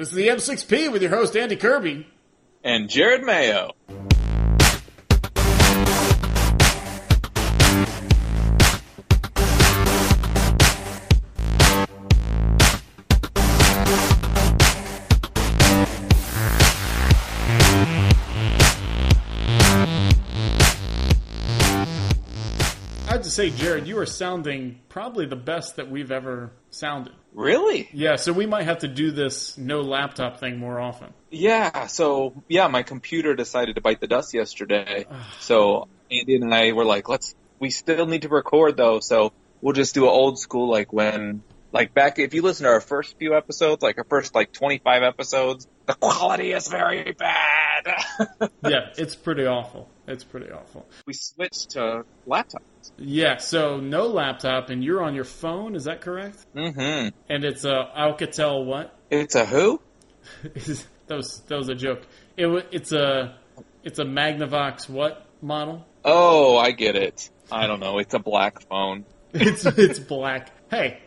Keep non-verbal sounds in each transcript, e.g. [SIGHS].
This is the M6P with your host Andy Kirby. And Jared Mayo. Say, Jared, you are sounding probably the best that we've ever sounded. Really? Yeah, so we might have to do this no laptop thing more often. Yeah, so yeah, my computer decided to bite the dust yesterday. [SIGHS] so Andy and I were like, let's we still need to record though, so we'll just do an old school like when like back if you listen to our first few episodes, like our first like 25 episodes, the quality is very bad. [LAUGHS] Yeah, it's pretty awful. It's pretty awful. we switched to laptops. Yeah, so no laptop, and you're on your phone, is that correct? Mhm. And it's a Alcatel what? It's a who? [LAUGHS] that was that was a joke. It it's a it's a Magnavox what model? Oh, I get it. I don't know. It's a black phone. [LAUGHS] It's it's black. Hey,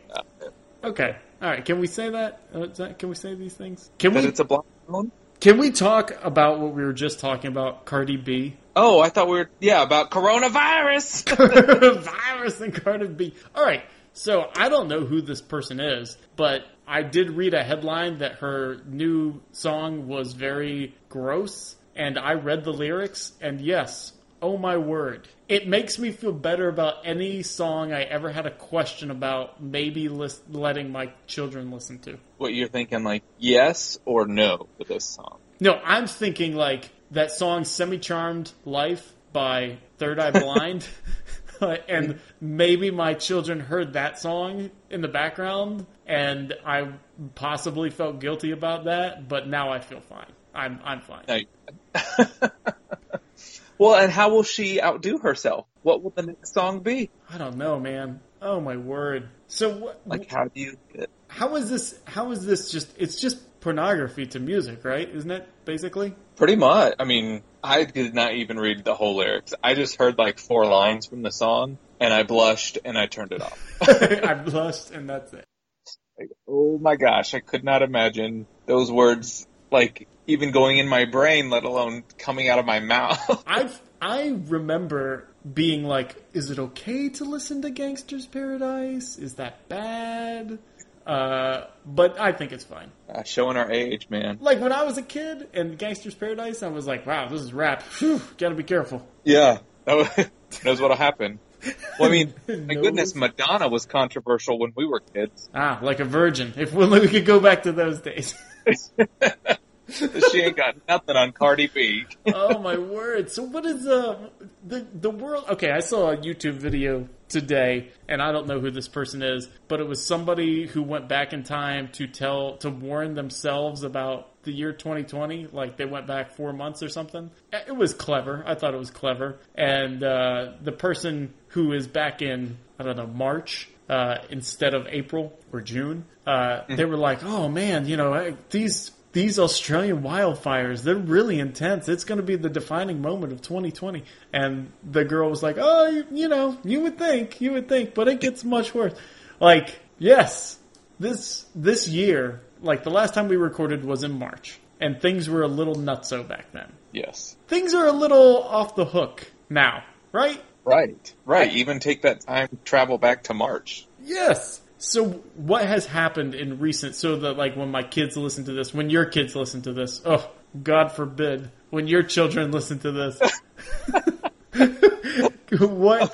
okay, all right. Can we say that? Uh, that- Can we say these things? Can But we it's a black phone? can we talk about what we were just talking about? Cardi B, Oh, I thought we were yeah, about coronavirus. [LAUGHS] virus and Cardi B. All right. So I don't know who this person is, but I did read a headline that her new song was very gross, and I read the lyrics, and yes, oh my word, it makes me feel better about any song I ever had a question about maybe lis- letting my children listen to. what you're thinking like yes or no for this song. No, I'm thinking like that song "Semi Charmed Life" by Third Eye Blind, [LAUGHS] [LAUGHS] and maybe my children heard that song in the background, and I possibly felt guilty about that, but now I feel fine. I'm I'm fine. [LAUGHS] Well, and how will she outdo herself? What will the next song be? I don't know, man. Oh my word. So what? Like, how do you? how is this? How is this just? It's just pornography to music, right? Isn't it basically? Pretty much. I mean, I did not even read the whole lyrics. I just heard like four lines from the song, and I blushed and I turned it off. [LAUGHS] I blushed, and that's it. Like, oh my gosh, I could not imagine those words like even going in my brain, let alone coming out of my mouth. [LAUGHS] I I remember being like, "Is it okay to listen to Gangsta's Paradise? Is that bad?" Uh, but I think it's fine. uh, showing our age, man. Like when I was a kid and Gangsta's Paradise, I was like, "Wow, this is rap. Phew, gotta be careful." Yeah, that was, [LAUGHS] knows what'll happen. Well, I mean, [LAUGHS] my goodness, Madonna was controversial when we were kids. Ah, like a virgin. If only we could go back to those days. [LAUGHS] [LAUGHS] she ain't got nothing on Cardi B. oh my word! So what is uh, the the world? Okay, I saw a YouTube video today, and I don't know who this person is, but it was somebody who went back in time to tell to warn themselves about the year 2020. Like they went back four months or something. It was clever. I thought it was clever, and uh, the person who is back in I don't know March uh, instead of April or June, uh, they were like, "Oh man, you know these." These Australian wildfires, they're really intense. It's going to be the defining moment of 2020. And the girl was like, Oh, you, you know, you would think, you would think, but it gets much worse. Like, yes, this, this year, like the last time we recorded was in March. And things were a little nutso back then. Yes. Things are a little off the hook now, right? Right. Right. Even take that time travel back to March. Yes. So what has happened in recent so that like when my kids listen to this, when your kids listen to this, oh God forbid, when your children listen to this. [LAUGHS] what [LAUGHS]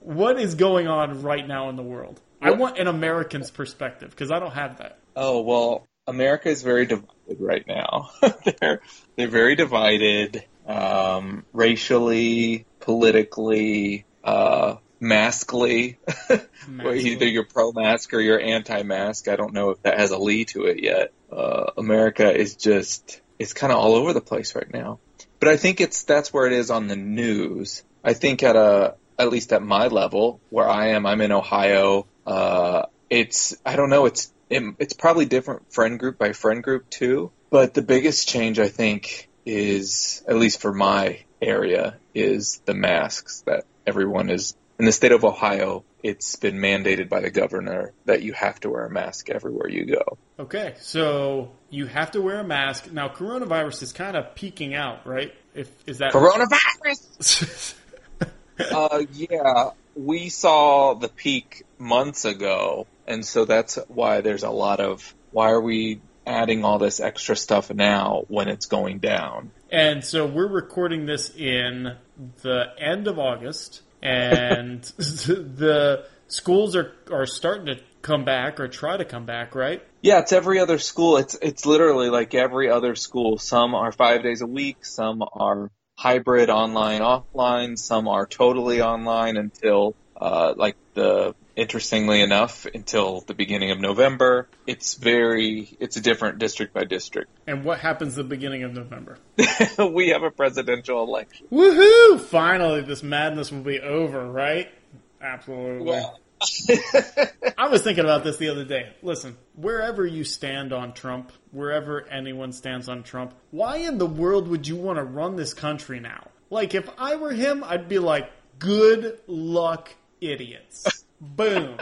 what is going on right now in the world? I want an American's perspective because I don't have that. Oh well, America is very divided right now. [LAUGHS] they're they're very divided, um, racially, politically, uh, maskly. [LAUGHS] Where either you're pro-mask or you're anti-mask. I don't know if that has a lee to it yet. Uh, America is just it's kind of all over the place right now. But I think it's that's where it is on the news. I think at a at least at my level where I am, I'm in Ohio. Uh, it's I don't know. It's it, it's probably different friend group by friend group too. But the biggest change I think is at least for my area is the masks that everyone is in the state of Ohio, it's been mandated by the governor that you have to wear a mask everywhere you go. Okay, so you have to wear a mask. Now, coronavirus is kind of peaking out, right? If is that Coronavirus. [LAUGHS] uh, yeah, we saw the peak months ago, and so that's why there's a lot of why are we adding all this extra stuff now when it's going down? And so we're recording this in the end of August, and [LAUGHS] the schools are are starting to come back or try to come back, right? Yeah, it's every other school. It's it's literally like every other school. Some are five days a week. Some are hybrid, online, offline. Some are totally online until uh, like the interestingly enough until the beginning of November. It's very it's a different district by district. And what happens the beginning of November? [LAUGHS] we have a presidential election. Woohoo! Finally, this madness will be over, right? Absolutely. Well, [LAUGHS] I was thinking about this the other day. Listen, wherever you stand on Trump, wherever anyone stands on Trump, why in the world would you want to run this country now? Like, if I were him, I'd be like, good luck, idiots. [LAUGHS] Boom.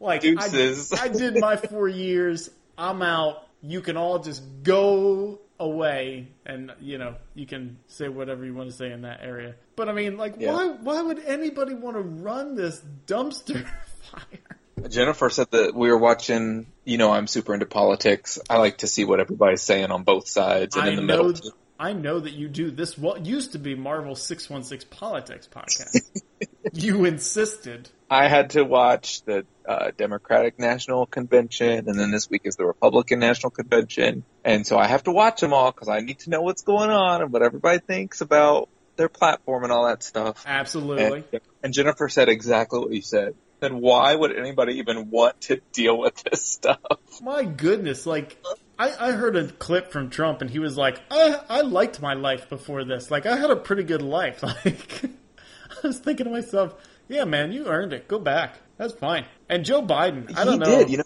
Like, I. [LAUGHS] I did my four years. I'm out. You can all just go away and you know you can say whatever you want to say in that area but i mean like Yeah. why why would anybody want to run this dumpster [LAUGHS] fire Jennifer said that we were watching. You know, I'm super into politics. I like to see what everybody's saying on both sides and I in the know, middle. I know that you do. This what used to be Marvel six one six politics podcast. [LAUGHS] you insisted. I had to watch the uh, Democratic National Convention, and then this week is the Republican National Convention, and so I have to watch them all because I need to know what's going on and what everybody thinks about their platform and all that stuff. Absolutely. And, and Jennifer said exactly what you said. Then why would anybody even want to deal with this stuff? My goodness, like I, I heard a clip from Trump, and he was like, I, "I liked my life before this. Like I had a pretty good life." [LAUGHS] Like I was thinking to myself, "Yeah, man, you earned it. Go back. That's fine." And Joe Biden, I don't he know. did, you know.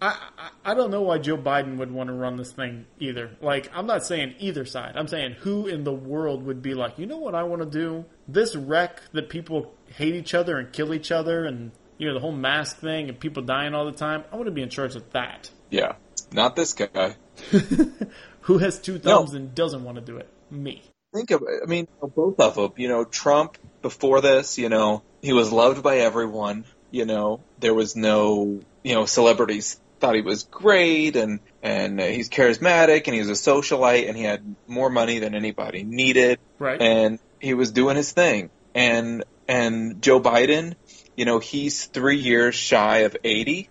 I, I I don't know why Joe Biden would want to run this thing either. Like, I'm not saying either side. I'm saying who in the world would be like, you know what I want to do? This wreck that people hate each other and kill each other and, you know, the whole mask thing and people dying all the time. I want to be in charge of that. Yeah, not this guy. [LAUGHS] Who has two thumbs and doesn't want to do it? Me. think of I mean, both of them. You know, Trump before this, you know, he was loved by everyone. You know, there was no, you know, celebrities thought he was great and and he's charismatic and he's a socialite and he had more money than anybody needed Right? and he was doing his thing. And and Joe Biden, you know, he's three years shy of eighty.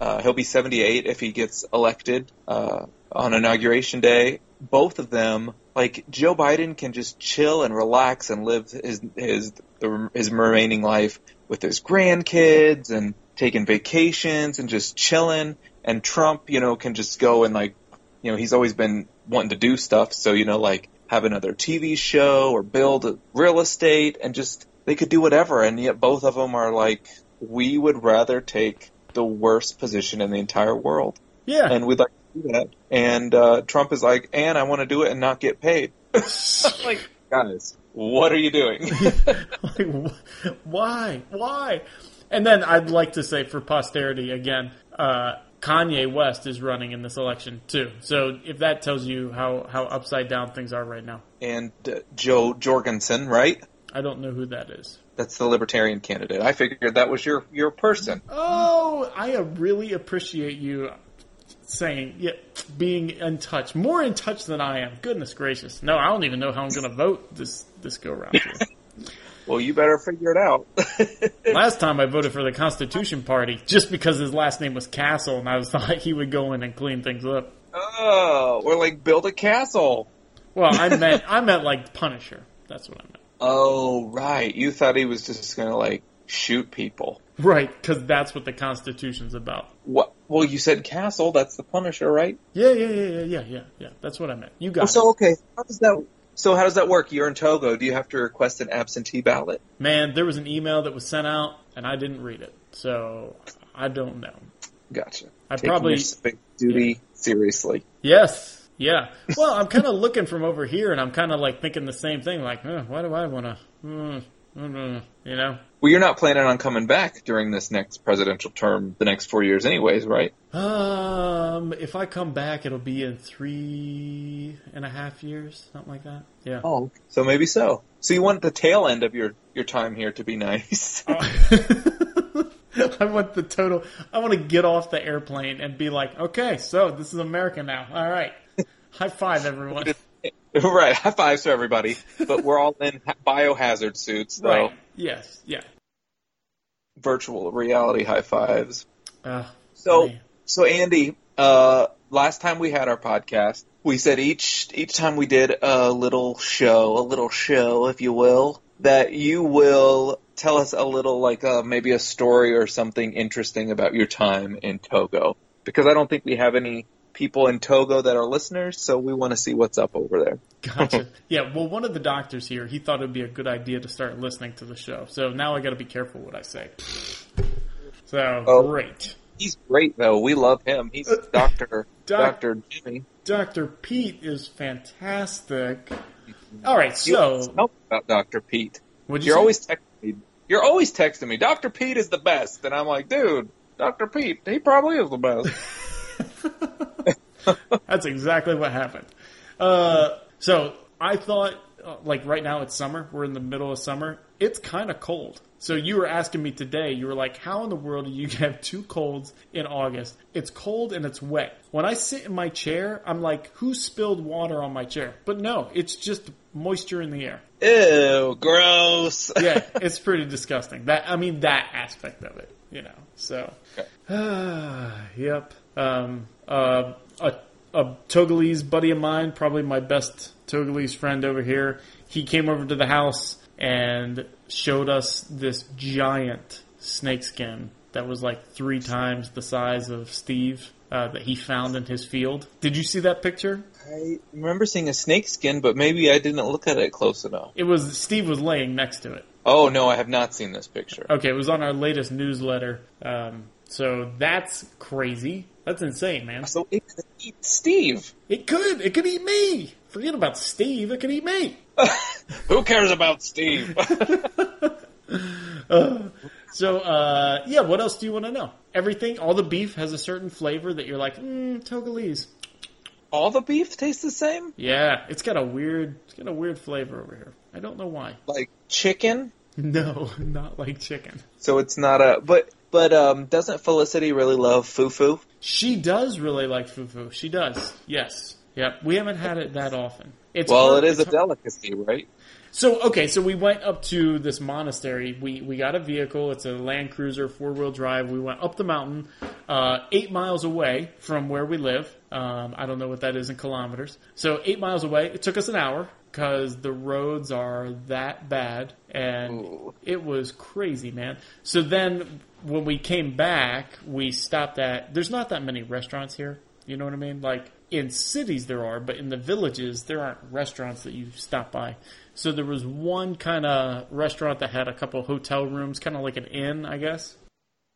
Uh, he'll be seventy eight if he gets elected uh, on inauguration day. Both of them, like Joe Biden, can just chill and relax and live his his the, his remaining life with his grandkids and taking vacations and just chilling. And Trump, you know, can just go and like, you know, he's always been wanting to do stuff. So you know, like have another TV show or build real estate and just they could do whatever. And yet both of them are like, we would rather take the worst position in the entire world, yeah. and we'd like to do that. And uh, Trump is like, and I want to do it and not get paid. [LAUGHS] like, guys, what are you doing? [LAUGHS] like, wh- why? Why? And then I'd like to say for posterity again, uh, Kanye West is running in this election too. So if that tells you how, how upside down things are right now, and uh, Jo Jorgensen, right? I don't know who that is. That's the libertarian candidate. I figured that was your your person. Oh, I uh, really appreciate you saying, yeah, being in touch, more in touch than I am. Goodness gracious! No, I don't even know how I'm going to vote this this go round. [LAUGHS] Well, you better figure it out. [LAUGHS] Last time I voted for the Constitution Party just because his last name was Castle, and I was [LAUGHS] thought he would go in and clean things up. oh, or like build a castle. Well, I meant I meant like Punisher. That's what I meant. Oh, right. You thought he was just gonna like shoot people. Right, because that's what the Constitution's about. What? Well, you said castle. That's the Punisher, right? Yeah, yeah, yeah, yeah, yeah, yeah, yeah. That's what I meant. You got it. so okay. How does that? So how does that work? You're in Togo. Do you have to request an absentee ballot? Man, there was an email that was sent out, and I didn't read it, so I don't know. Gotcha. I Taking probably your civic duty seriously. yes, yeah. Well, I'm kind of looking from over here, and I'm kind of like thinking the same thing. Like, huh, why do I want to? Hmm, Mm, You know. Well, you're not planning on coming back during this next presidential term, the next four years, anyways, right? Um, if I come back, it'll be in three and a half years, something like that. Yeah. Oh, so maybe so. So you want the tail end of your your time here to be nice? [LAUGHS] [LAUGHS] I want the total. I want to get off the airplane and be like, okay, so this is America now. All right, high five, everyone. [LAUGHS] right. High fives to everybody, but we're all in biohazard suits, though. Right. Yes. Yeah. Virtual reality high fives. Uh, So, man. so Andy, uh, last time we had our podcast, we said each each time we did a little show, a little show, if you will, that you will tell us a little, like uh, maybe a story or something interesting about your time in Togo, because I don't think we have any people in Togo that are listeners, so we want to see what's up over there. Gotcha. [LAUGHS] yeah. Well, one of the doctors here, he thought it'd be a good idea to start listening to the show. So now I got to be careful what I say. So Oh. great. He's great though. We love him. He's uh, Doctor [LAUGHS] Doc- Doctor Jimmy. Dr. Pete is fantastic. Mm-hmm. All right. So tell me about Doctor Pete. you You're say? always texting me. You're always texting me. Dr. Pete is the best, and I'm like, dude, Dr. Pete, he probably is the best. [LAUGHS] [LAUGHS] That's exactly what happened. Uh, so I thought, uh, like right now it's summer. We're in the middle of summer. It's kind of cold. So you were asking me today. You were like, "How in the world do you [LAUGHS] have two colds in August? It's cold and it's wet." When I sit in my chair, I'm like, "Who spilled water on my chair?" But no, it's just moisture in the air. Ew, gross. [LAUGHS] Yeah, it's pretty disgusting. That I mean, that aspect of it, you know. So, [SIGHS] yep. Um, uh, a, a Togolese buddy of mine, probably my best Togolese friend over here, he came over to the house and showed us this giant snakeskin that was like three times the size of Steve uh, that he found in his field. Did you see that picture? I remember seeing a snake skin, but maybe I didn't look at it close enough. It was Steve was laying next to it. Oh no, I have not seen this picture. Okay, it was on our latest newsletter. Um, so that's crazy. That's insane, man. So it could eat Steve. It could. It could eat me. Forget about Steve. It could eat me. [LAUGHS] Who cares about Steve? [LAUGHS] So, uh, yeah, what else do you want to know? Everything, all the beef has a certain flavor that you're like, mm, Togolese. All the beef tastes the same? Yeah, it's got a weird, it's got a weird flavor over here. I don't know why. Like chicken? [LAUGHS] No, not like chicken. So it's not a but but um doesn't Felicity really love fufu? She does really like fufu. She does. Yes. Yep. We haven't had it that often. It's Well, hard- it is a hard- delicacy, right? So okay, so we went up to this monastery. We we got a vehicle. It's a Land Cruiser, four wheel drive. We went up the mountain, uh, eight miles away from where we live. Um, I don't know what that is in kilometers. So eight miles away. It took us an hour because the roads are that bad, and Ooh. it was crazy, man. So then when we came back, we stopped at. There's not that many restaurants here. You know what I mean? Like in cities there are, but in the villages there aren't restaurants that you stop by. So there was one kind of restaurant that had a couple hotel rooms, kind of like an inn, I guess.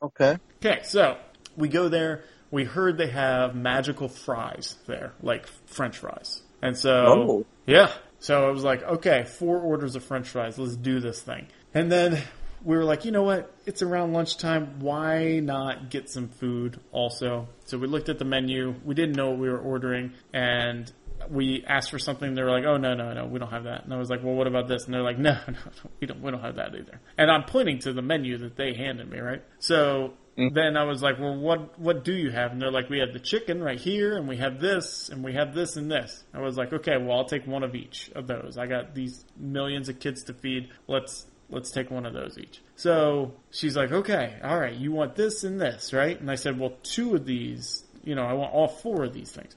Okay. Okay, so we go there. We heard they have magical fries there, like French fries. And so, Oh. yeah. So I was like, okay, four orders of French fries. Let's do this thing. And then we were like, you know what? It's around lunchtime. Why not get some food also? So we looked at the menu. We didn't know what we were ordering. And we asked for something. They were like, "Oh no, no, no, we don't have that." And I was like, "Well, what about this?" And they're like, "No, [LAUGHS] no, no we don't, we don't have that either." And I'm pointing to the menu that they handed me, right? So mm-hmm. then I was like, "Well, what what do you have?" And they're like, "We have the chicken right here, and we have this, and we have this and this." I was like, "Okay, well, I'll take one of each of those. I got these millions of kids to feed. Let's let's take one of those each." So she's like, "Okay, all right, you want this and this, right?" And I said, "Well, two of these, you know, I want all four of these things."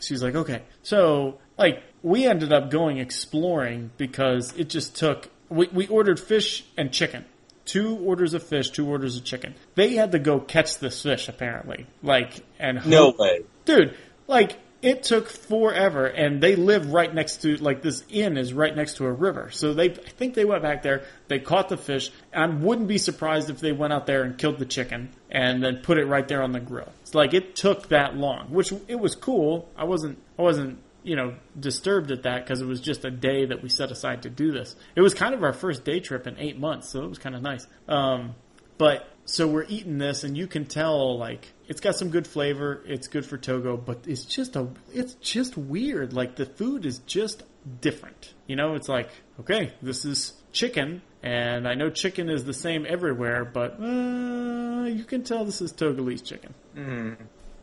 She's like, okay. So, like, we ended up going exploring because it just took, we, we ordered fish and chicken. Two orders of fish, two orders of chicken. They had to go catch this fish, apparently. Like, and No way. Dude, like, it took forever, and they live right next to, like, this inn is right next to a river. So they, I think they went back there, they caught the fish. I wouldn't be surprised if they went out there and killed the chicken and then put it right there on the grill. It's like, it took that long, which it was cool. I wasn't, I wasn't you know, disturbed at that because it was just a day that we set aside to do this. It was kind of our first day trip in eight months, so it was kind of nice. Um, but so we're eating this, and you can tell like it's got some good flavor. It's good for Togo, but it's just a it's just weird. Like the food is just different. You know, it's like okay, this is chicken, and I know chicken is the same everywhere, but uh, you can tell this is Togolese chicken. Mm.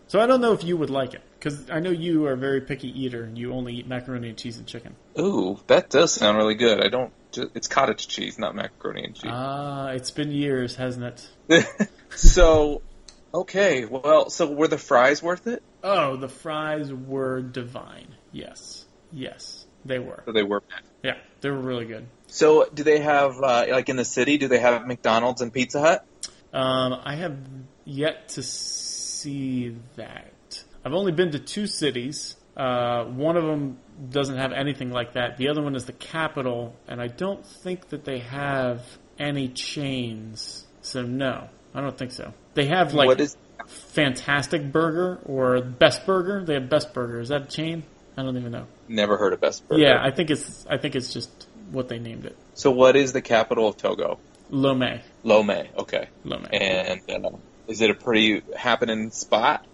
So I don't know if you would like it because I know you are a very picky eater and you only eat macaroni and cheese and chicken. Ooh, that does sound really good. I don't. It's cottage cheese, not macaroni and cheese. Ah, it's been years, hasn't it? [LAUGHS] so, okay. Well, so were the fries worth it? Oh, the fries were divine. Yes, yes, they were. So they were. Yeah, they were really good. So, do they have uh, like in the city? Do they have McDonald's and Pizza Hut? Um, I have yet to see that. I've only been to two cities. Uh, one of them doesn't have anything like that. The other one is the capital, and I don't think that they have any chains. So no, I don't think so. They have like what is? Fantastic Burger or Best Burger. They have Best Burger. Is that a chain? I don't even know. Never heard of Best Burger. Yeah, I think it's I think it's just what they named it. So, what is the capital of Togo? Lomé. Lomé. Okay. Lomé. And uh, is it a pretty happening spot?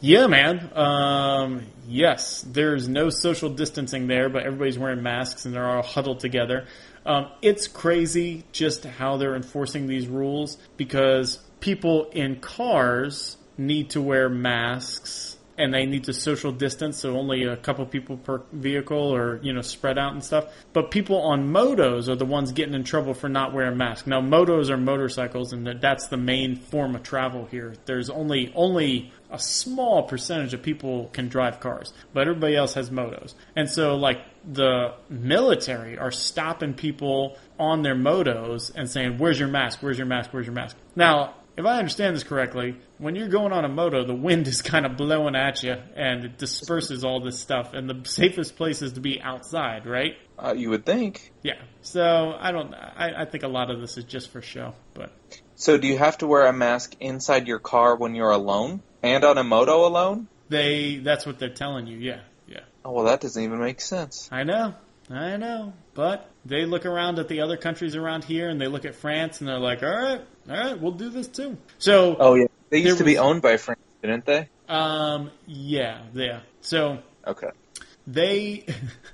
Yeah, man. Um, yes, there's no social distancing there, but everybody's wearing masks and they're all huddled together. Um, it's crazy just how they're enforcing these rules because people in cars need to wear masks and they need to social distance, so only a couple people per vehicle or, you know, spread out and stuff. But people on motos are the ones getting in trouble for not wearing masks. Now, motos are motorcycles, and that's the main form of travel here. There's only, only a small percentage of people can drive cars, but everybody else has motos. And so, like, the military are stopping people on their motos and saying, Where's your mask? Where's your mask? Where's your mask? Now, if I understand this correctly, when you're going on a moto, the wind is [LAUGHS] kind of blowing at you and it disperses all this stuff, and the safest place is to be outside, right? Uh, you would think. Yeah. So I don't. I, I think a lot of this is just for show, but So, do you have to wear a mask inside your car when you're alone and on a moto alone? they that's what they're telling you. Yeah. Yeah. Oh, well, that doesn't even make sense. I know. I know. But they look around at the other countries around here and they look at France and they're like, all right, all right, we'll do this too. So, Oh, yeah. They used to be owned by France, didn't they? um, yeah, yeah. So Okay. they [LAUGHS]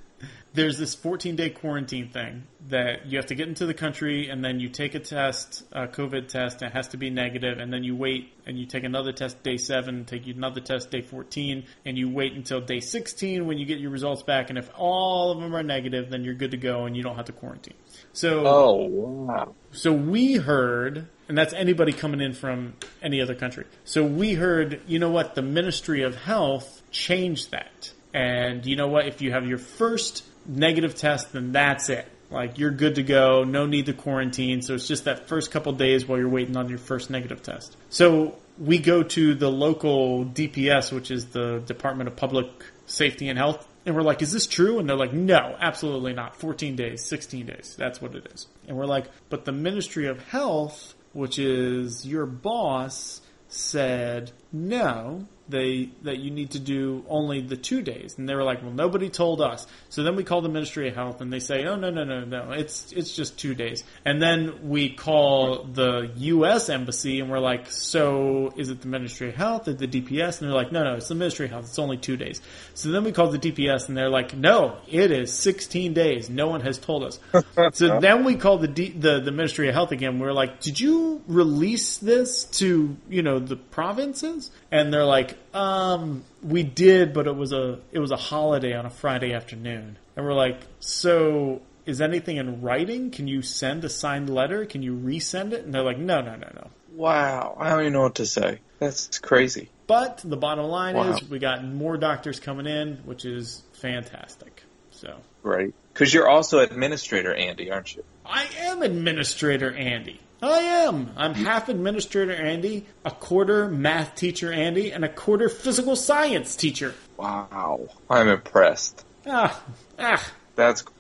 there's this 14 day quarantine thing that you have to get into the country and then you take a test a covid test and it has to be negative and then you wait and you take another test day 7 take another test day 14 and you wait until day 16 when you get your results back and if all of them are negative then you're good to go and you don't have to quarantine so Oh, wow. so we heard, and that's anybody coming in from any other country. So we heard, you know what, the Ministry of Health changed that. And you know what, if you have your first negative test, then that's it. Like you're good to go, no need to quarantine. So it's just that first couple days while you're waiting on your first negative test. So we go to the local DPS, which is the Department of Public Safety and Health, and we're like, is this true? And they're like, no, absolutely not. 14 days, 16 days. That's what it is. And we're like, but the Ministry of Health, which is your boss, said no, they that you need to do only the two days. And they were like, well, nobody told us. So then we call the Ministry of Health and they say, oh no no no no, it's it's just two days. And then we call the U.S. embassy and we're like, so is it the Ministry of Health or the DPS? And they're like, no no, it's the Ministry of Health. It's only two days. So then we call the DPS and they're like, no, it is 16 days. No one has told us. [LAUGHS] so then we call the, D, the the Ministry of Health again. We're like, did you release this to you know the provinces? And they're like, um, we did, but it was a it was a holiday on a Friday afternoon. And we're like, so is anything in writing? Can you send a signed letter? Can you resend it? And they're like, no, no, no, no. Wow. I don't even know what to say. That's crazy. But the bottom line Wow. is we got more doctors coming in, which is fantastic. So Right. Because you're also administrator, Andy, aren't you? I am Administrator Andy. I am. I'm half Administrator Andy, a quarter math teacher Andy, and a quarter physical science teacher. Wow. I'm impressed. Ah, ah. That's cool.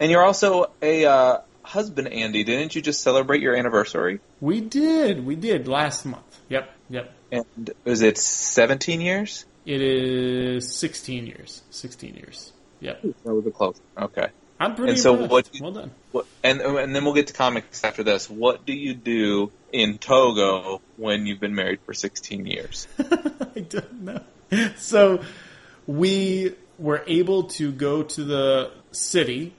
And you're also a uh, husband, Andy. Didn't you just celebrate your anniversary? We did. We did last month. Yep. Yep. And was it 17 years? It is 16 years. 16 years. Yep. That was a close. Okay. I'm pretty And so impressed. what you- well done. What, and and then we'll get to comics after this. What do you do in Togo when you've been married for 16 years? [LAUGHS] I don't know. So we were able to go to the city,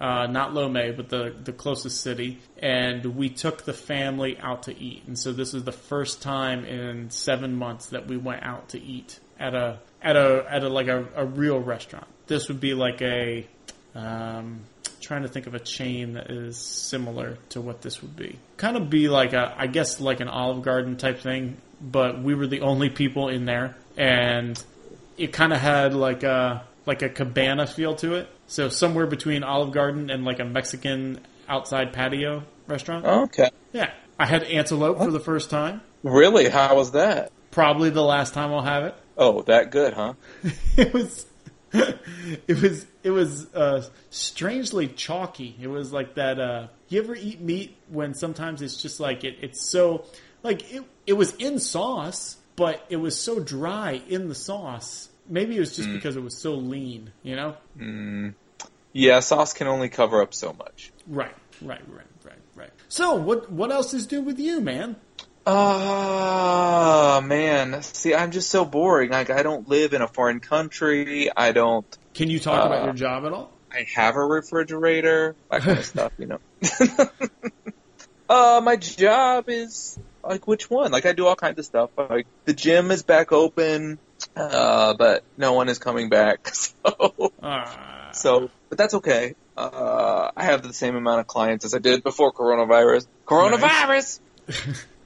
uh, not Lome, but the, the closest city, and we took the family out to eat. And so this is the first time in seven months that we went out to eat at a at a at a like a, a real restaurant. This would be like a um, trying to think of a chain that is similar to what this would be. Kind of be like a, I guess like an Olive Garden type thing, but we were the only people in there, and it kind of had like a like a cabana feel to it. So somewhere between Olive Garden and like a Mexican outside patio restaurant. Okay. Yeah, I had antelope for the first time. Really? How was that? Probably the last time I'll have it. Oh, that good, huh? [LAUGHS] it was [LAUGHS] it was it was uh, strangely chalky. It was like that. Uh, you ever eat meat when sometimes it's just like it, it's so like it it was in sauce, but it was so dry in the sauce. Maybe it was just because it was so lean. You know? Mm. Yeah, sauce can only cover up so much. Right, right, right, right, right. So what what else is new with you, man? Ah, man. See, I'm just so boring. Like, I don't live in a foreign country. I don't. Can you talk about Uh, your job at all? I have a refrigerator, that kind of [LAUGHS] stuff, you know. [LAUGHS] uh, my job is like which one? Like I do all kinds of stuff. Like the gym is back open, uh, but no one is coming back. [LAUGHS] So, Uh, so, but that's okay. Uh, I have the same amount of clients as I did before coronavirus. Coronavirus.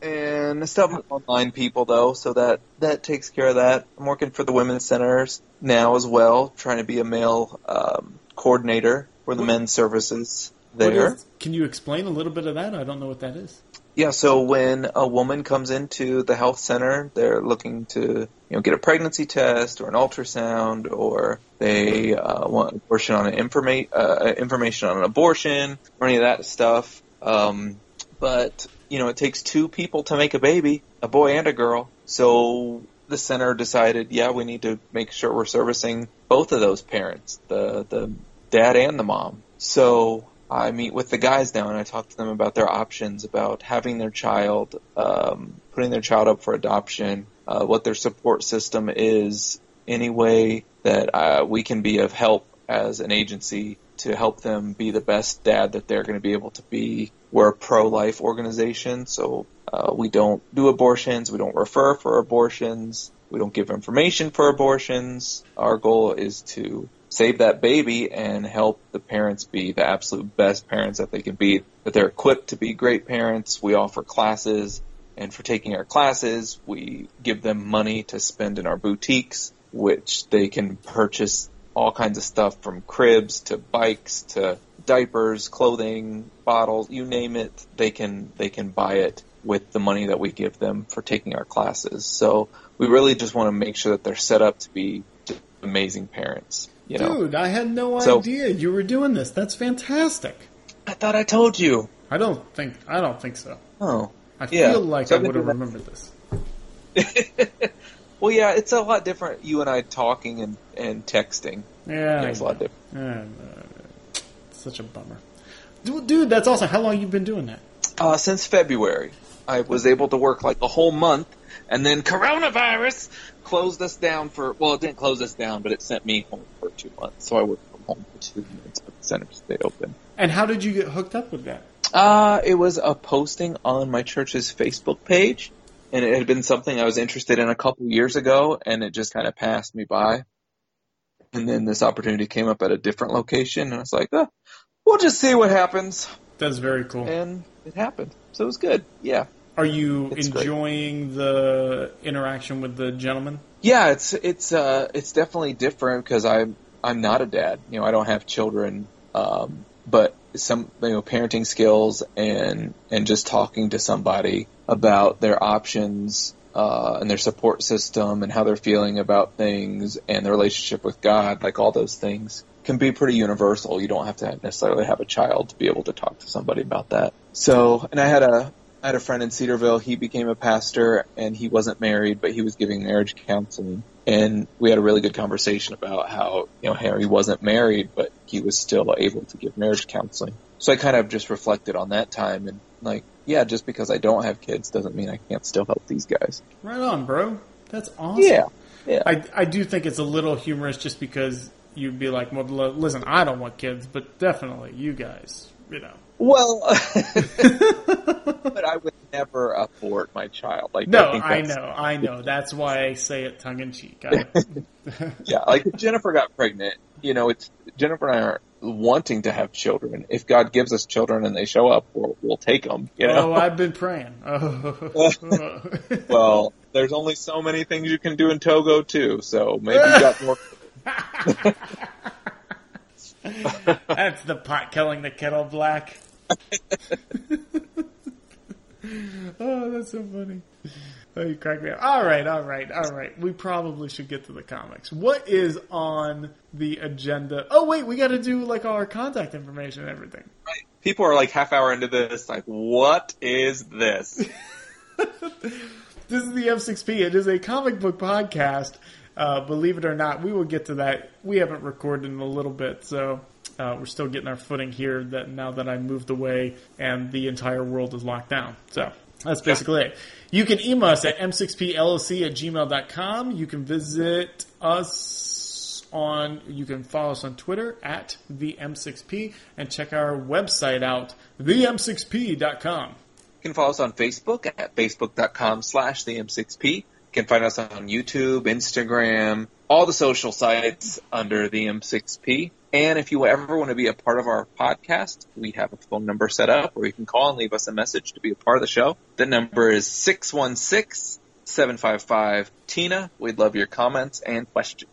And stuff with online people though, so that that takes care of that. I'm working for the women's centers now as well, trying to be a male um, coordinator for the men's services there. is- can you explain a little bit of that? I don't know what that is. Yeah, so when a woman comes into the health center, they're looking to, you know, get a pregnancy test or an ultrasound, or they uh, want abortion on an informa- uh, information on an abortion or any of that stuff. Um, but you know, it takes two people to make a baby, a boy and a girl. So the center decided, yeah, we need to make sure we're servicing both of those parents, the the dad and the mom. So I meet with the guys now and I talk to them about their options, about having their child, um, putting their child up for adoption, uh, what their support system is, any way that uh, we can be of help as an agency to help them be the best dad that they're going to be able to be. We're a pro-life organization, so uh, we don't do abortions, we don't refer for abortions, we don't give information for abortions. Our goal is to save that baby and help the parents be the absolute best parents that they can be, that they're equipped to be great parents. We offer classes, and for taking our classes, we give them money to spend in our boutiques, which they can purchase all kinds of stuff from cribs to bikes to diapers, clothing, bottles, you name it, they can they can buy it with the money that we give them for taking our classes. So we really just want to make sure that they're set up to be amazing parents. You know, Dude, I had no So- idea you were doing this. That's fantastic. I thought I told you. I don't think I don't think so. Oh, I Yeah. feel like So I would have remembered this. [LAUGHS] well, yeah, it's a lot different. You and I talking and and texting. Yeah, Yeah, it's a lot different. Uh, such a bummer. Dude, dude, that's awesome. How long you been doing that? Uh, since February, I was able to work like a whole month, and then coronavirus closed us down for. Well, it didn't close us down, but it sent me home for two months. So I worked from home for two months, but the center stayed open. And how did you get hooked up with that? Uh, it was a posting on my church's Facebook page, and it had been something I was interested in a couple years ago, and it just kind of passed me by. And then this opportunity came up at a different location, and I was like, oh, we'll just see what happens. That's very cool. And it happened. So it was good. Yeah. Are you It's great. enjoying the interaction with the gentleman? Yeah, it's it's uh it's definitely different because I'm I'm not a dad. You know, I don't have children. Um, but some you know parenting skills and and just talking to somebody about their options uh, and their support system and how they're feeling about things and their relationship with God, like all those things can be pretty universal. You don't have to necessarily have a child to be able to talk to somebody about that. So, and I had a I had a friend in Cedarville. He became a pastor, and he wasn't married, but he was giving marriage counseling. And we had a really good conversation about how you know Harry wasn't married, but he was still able to give marriage counseling. So I kind of just reflected on that time and like, yeah, just because I don't have kids doesn't mean I can't still help these guys. Right on, bro. That's awesome. Yeah, yeah. I, I do think it's a little humorous just because you'd be like, well, listen, I don't want kids, but definitely you guys, you know. Well, [LAUGHS] [LAUGHS] but I would never abort my child. Like, No, think I know, I know. That's why I say it tongue in cheek. [LAUGHS] Yeah, like if Jennifer got pregnant, you know, it's Jennifer and I aren't wanting to have children. If God gives us children and they show up, we'll, we'll take them. You know. oh, I've been praying. Oh. [LAUGHS] [LAUGHS] well, there's only so many things you can do in Togo too, so maybe you got more. [LAUGHS] That's the pot killing the kettle black. oh, that's so funny. Oh, you crack me up. All right, all right, all right. We probably should get to the comics. What is on the agenda? Oh, wait, we got to do like all our contact information and everything. People are like half hour into this, like, what is this? [LAUGHS] This is the M6P. It is a comic book podcast. Uh, believe it or not, we will get to that. We haven't recorded in a little bit, so uh, we're still getting our footing here. That now that I moved away and the entire world is locked down, so that's basically it. You can email us at m6plc at gmail.com. You can visit us on. You can follow us on Twitter at the M6P and check our website out, them6p.com. You can follow us on Facebook at facebook.com slash the M6P. You can find us on YouTube, Instagram, all the social sites under the M6P. And if you ever want to be a part of our podcast, we have a phone number set up where you can call and leave us a message to be a part of the show. The number is 616-755-TINA. We'd love your comments and questions.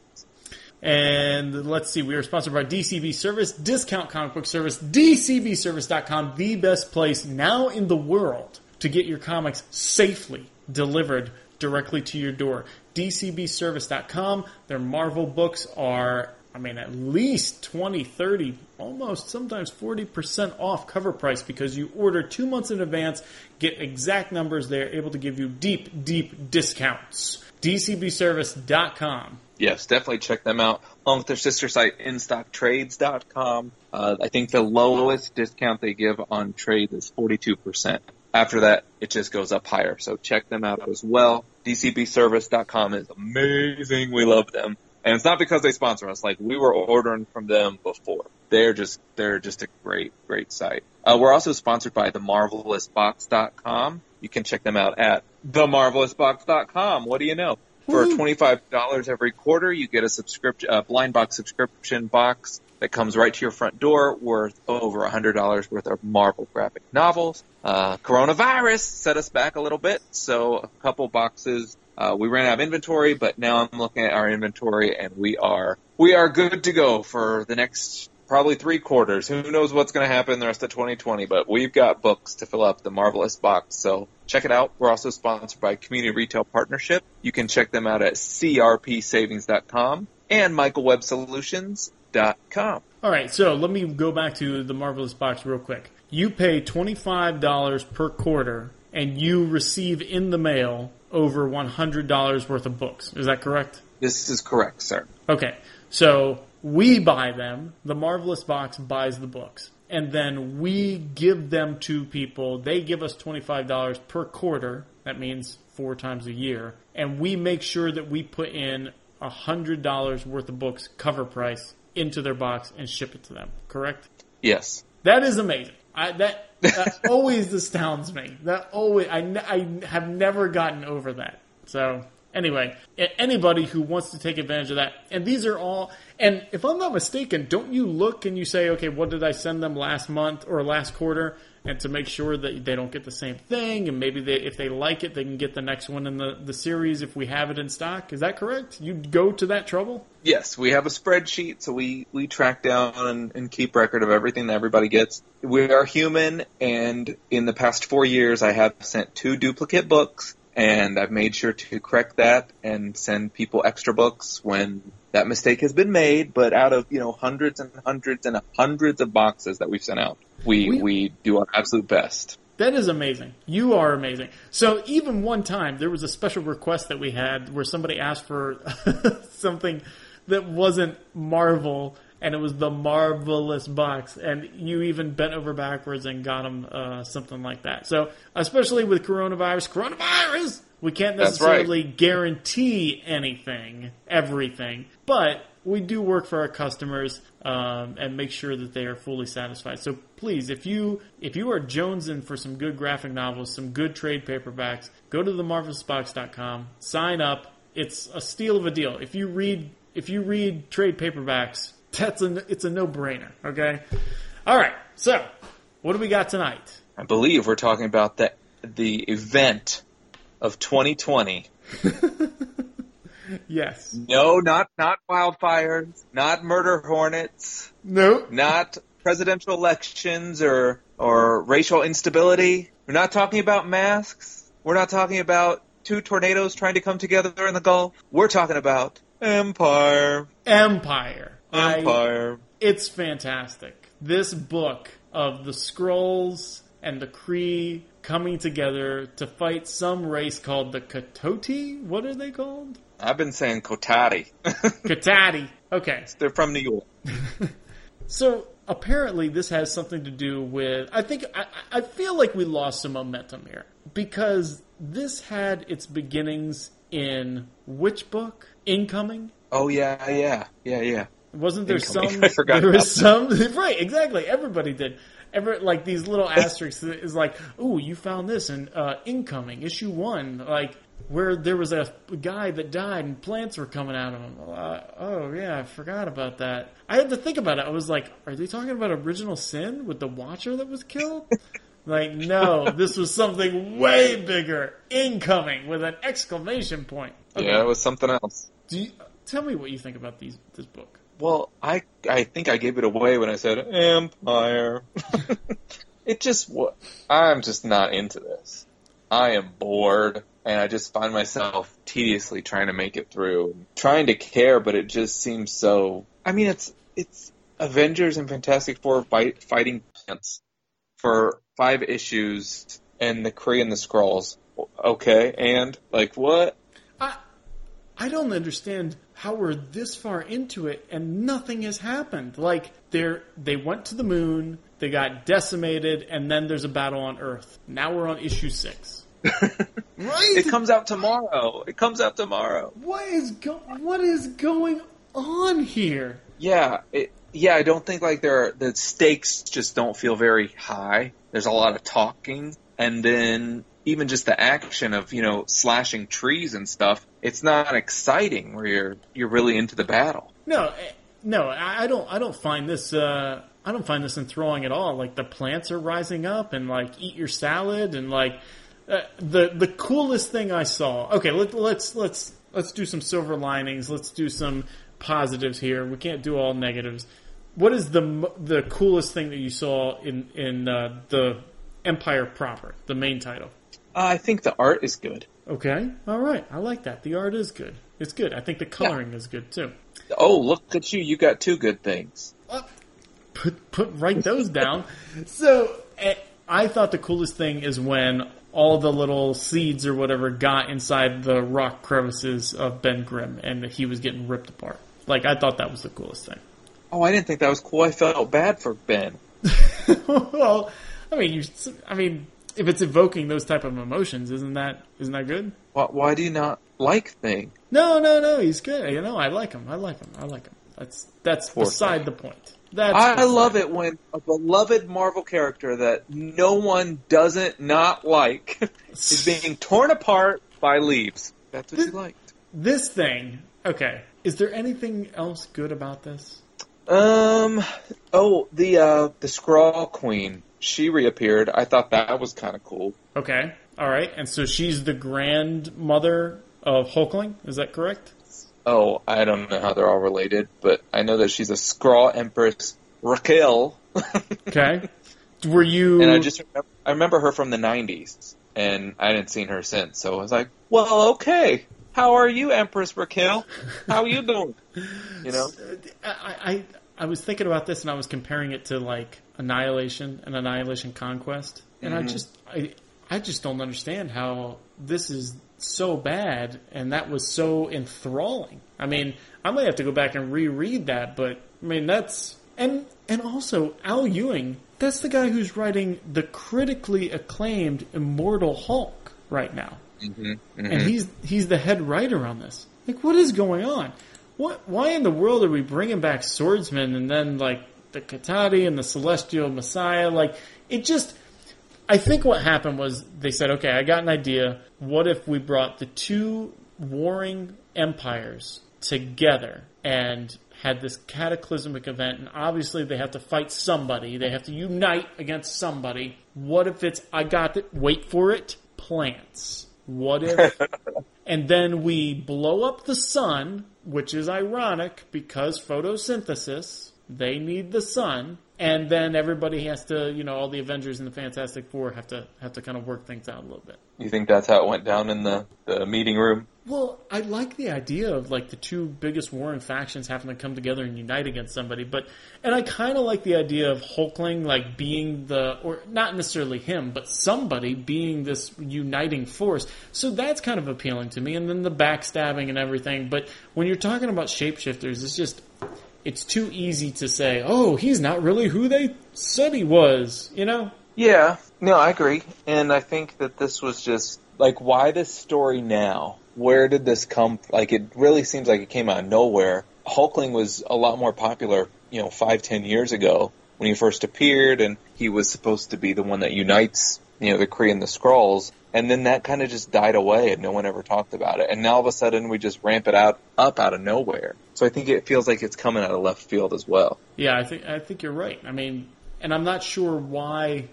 And let's see, we are sponsored by DCB Service, discount comic book service, DCBService.com, the best place now in the world to get your comics safely delivered directly to your door. DCBService.com, their Marvel books are, I mean, at least 20, 30, almost sometimes 40% off cover price because you order two months in advance, get exact numbers, they're able to give you deep, deep discounts. DCBService.com. Yes, definitely check them out. Along with their sister site, InStockTrades.com. Uh, I think the lowest discount they give on trades is 42%. After that, it just goes up higher. So check them out as well. DCBService.com is amazing. We love them. And it's not because they sponsor us. Like we were ordering from them before. They're just they're just a great great site. Uh, we're also sponsored by TheMarvelousBox.com. You can check them out at TheMarvelousBox.com. What do you know? For $25 every quarter, you get a subscription, a blind box subscription box that comes right to your front door worth over $100 worth of Marvel graphic novels. Uh, coronavirus set us back a little bit, so a couple boxes. Uh, we ran out of inventory, but now I'm looking at our inventory and we are, we are good to go for the next probably three quarters. Who knows what's going to happen the rest of 2020, but we've got books to fill up the Marvelous box. So check it out. We're also sponsored by Community Retail Partnership. You can check them out at crpsavings.com and michaelwebsolutions.com. All right, so let me go back to the Marvelous Box real quick. You pay $25 per quarter and you receive in the mail over $100 worth of books. Is that correct? This is correct, sir. Okay, so we buy them, the Marvelous Box buys the books, and then we give them to people. They give us $25 per quarter, that means four times a year, and we make sure that we put in $100 worth of books cover price into their box and ship it to them, correct? Yes. That is amazing. I, that that [LAUGHS] always astounds me. That always I, I have never gotten over that. So anyway, anybody who wants to take advantage of that, and these are all. And if I'm not mistaken, don't you look and you say, okay, what did I send them last month or last quarter, and to make sure that they don't get the same thing, and maybe they, if they like it, they can get the next one in the the series if we have it in stock. Is that correct? You'd go to that trouble? Yes, we have a spreadsheet, so we, we track down and, and keep record of everything that everybody gets. We are human, and in the past four years, I have sent two duplicate books, and I've made sure to correct that and send people extra books when that mistake has been made. But out of you know hundreds and hundreds and hundreds of boxes that we've sent out, we We- we do our absolute best. That is amazing. You are amazing. So even one time there was a special request that we had where somebody asked for [LAUGHS] something that wasn't Marvel and it was the marvelous box and you even bent over backwards and got them uh, something like that. So especially with coronavirus, coronavirus, we can't That's right. necessarily guarantee anything, everything, but we do work for our customers um, and make sure that they are fully satisfied. So please, if you if you are jonesing for some good graphic novels, some good trade paperbacks, go to themarvelousbox.com, sign up. It's a steal of a deal. If you read if you read trade paperbacks, that's a it's a no brainer. Okay, all right. So what do we got tonight? I believe we're talking about the the event of 2020. [LAUGHS] Yes. No, not not wildfires, not murder hornets, No. not presidential elections or or racial instability. We're not talking about masks. We're not talking about two tornadoes trying to come together in the Gulf. We're talking about empire. Empyre. I- Empyre. it's fantastic. This book of the Skrulls and the Kree coming together to fight some race called the Katoti. What are they called? I've been saying Kotati. [LAUGHS] Katati. Okay. They're from New York. [LAUGHS] So apparently this has something to do with I think I, I feel like we lost some momentum here because this had its beginnings in which book? Incoming? Oh yeah, yeah, yeah, yeah. Wasn't there Incoming. [LAUGHS] some? I forgot there was some. Right, exactly. Everybody did. Ever like these little asterisks is like, oh, you found this in uh, incoming issue one." Like where there was a guy that died and plants were coming out of him. Uh, oh yeah, I forgot about that. I had to think about it. I was like, "Are they talking about original sin with the Watcher that was killed?" [LAUGHS] like, no, this was something way bigger. Incoming with an exclamation point. Okay, Yeah, it was something else. do you, tell me what you think about these this book. Well, I I think I gave it away when I said empire. [LAUGHS] it just I'm just not into this. I am bored and I just find myself tediously trying to make it through, trying to care, but it just seems so. I mean, it's it's Avengers and Fantastic Four fight, fighting plants for five issues, and the Kree and the Skrulls. Okay, and like what? I I don't understand how we're this far into it and nothing has happened. Like they're they went to the moon, they got decimated, and then there's a battle on Earth. Now we're on issue six. [LAUGHS] right? It comes out tomorrow. It comes out tomorrow. what is go- what is going on here? Yeah, it, yeah. I don't think like there are, the stakes just don't feel very high. There's a lot of talking, and then even just the action of you know slashing trees and stuff. It's not exciting where you're you're really into the battle. No, eh, no, I I don't. I don't find this. Uh, I don't find this enthralling at all. Like the plants are rising up, and like eat your salad, and like uh, the the coolest thing I saw. Okay, let, let's let's let's do some silver linings. Let's do some positives here. We can't do all negatives. What is the the coolest thing that you saw in in uh, the Empyre proper, the main title? Uh, I think the art is good. Okay, all right, I like that. The art is good. It's good. I think the coloring is good too. Oh, look at you! You got two good things. put put write those down. [LAUGHS] So eh, I thought the coolest thing is when all the little seeds or whatever got inside the rock crevices of Ben Grimm and he was getting ripped apart. Like I thought that was the coolest thing. Oh, I didn't think that was cool. I felt bad for Ben. [LAUGHS] well, I mean, you, I mean, if it's evoking those type of emotions, isn't that isn't that good? Why, why do you not like Thing? No, no, no. He's good. You know, I like him. I like him. I like him. That's that's Poor beside thing. the point. That's I love it when a beloved Marvel character that no one doesn't not like [LAUGHS] is being torn apart by leaves. That's what you liked. This thing, okay. Is there anything else good about this? Um. Oh, the uh, the Skrull Queen. She reappeared. I thought that was kind of cool. Okay, all right. And so she's the grandmother of Hulkling. Is that correct? Oh, I don't know how they're all related, but I know that she's a Skrull Empress, Raquel. [LAUGHS] Okay. Were you? and I just remember, I remember her from the '90s, and I hadn't seen her since. So I was like, "Well, okay. How are you, Empress Raquel? How are you doing? You know." [LAUGHS] I, I I was thinking about this and I was comparing it to like Annihilation and Annihilation Conquest. and I just I I just don't understand how this is so bad and that was so enthralling. I mean, I might have to go back and reread that, but I mean that's and and also Al Ewing, that's the guy who's writing the critically acclaimed Immortal Hulk right now. hmm And he's he's the head writer on this. Like what is going on? What why in the world are we bringing back swordsmen and then like the Katati and the Celestial Messiah like it just I think what happened was they said, okay, I got an idea. What if we brought the two warring empires together and had this cataclysmic event? And obviously they have to fight somebody. They have to unite against somebody. What if it's, I got it, wait for it, plants? What if, [LAUGHS] and then we blow up the sun, which is ironic because photosynthesis, they need the sun, and then everybody has to, you know, all the Avengers and the Fantastic Four have to have to kind of work things out a little bit. You think that's how it went down in the, the meeting room? Well, I like the idea of like the two biggest warring factions having to come together and unite against somebody, but and I kind of like the idea of Hulkling like being the or not necessarily him, but somebody being this uniting force. So that's kind of appealing to me, and then the backstabbing and everything. But when you're talking about shapeshifters, it's just it's too easy to say, "Oh, he's not really who they said he was," you know? Yeah, no, I agree. And I think that this was just like, why this story now? Where did this come? Like, it really seems like it came out of nowhere. Hulkling was a lot more popular, you know, five, ten years ago when he first appeared, and he was supposed to be the one that unites, you know, the Kree and the Skrulls. And then that kind of just died away, and no one ever talked about it. And now all of a sudden, we just ramp it out up out of nowhere. So I think it feels like it's coming out of left field as well. Yeah, I think I think you're right. I mean, and I'm not sure why.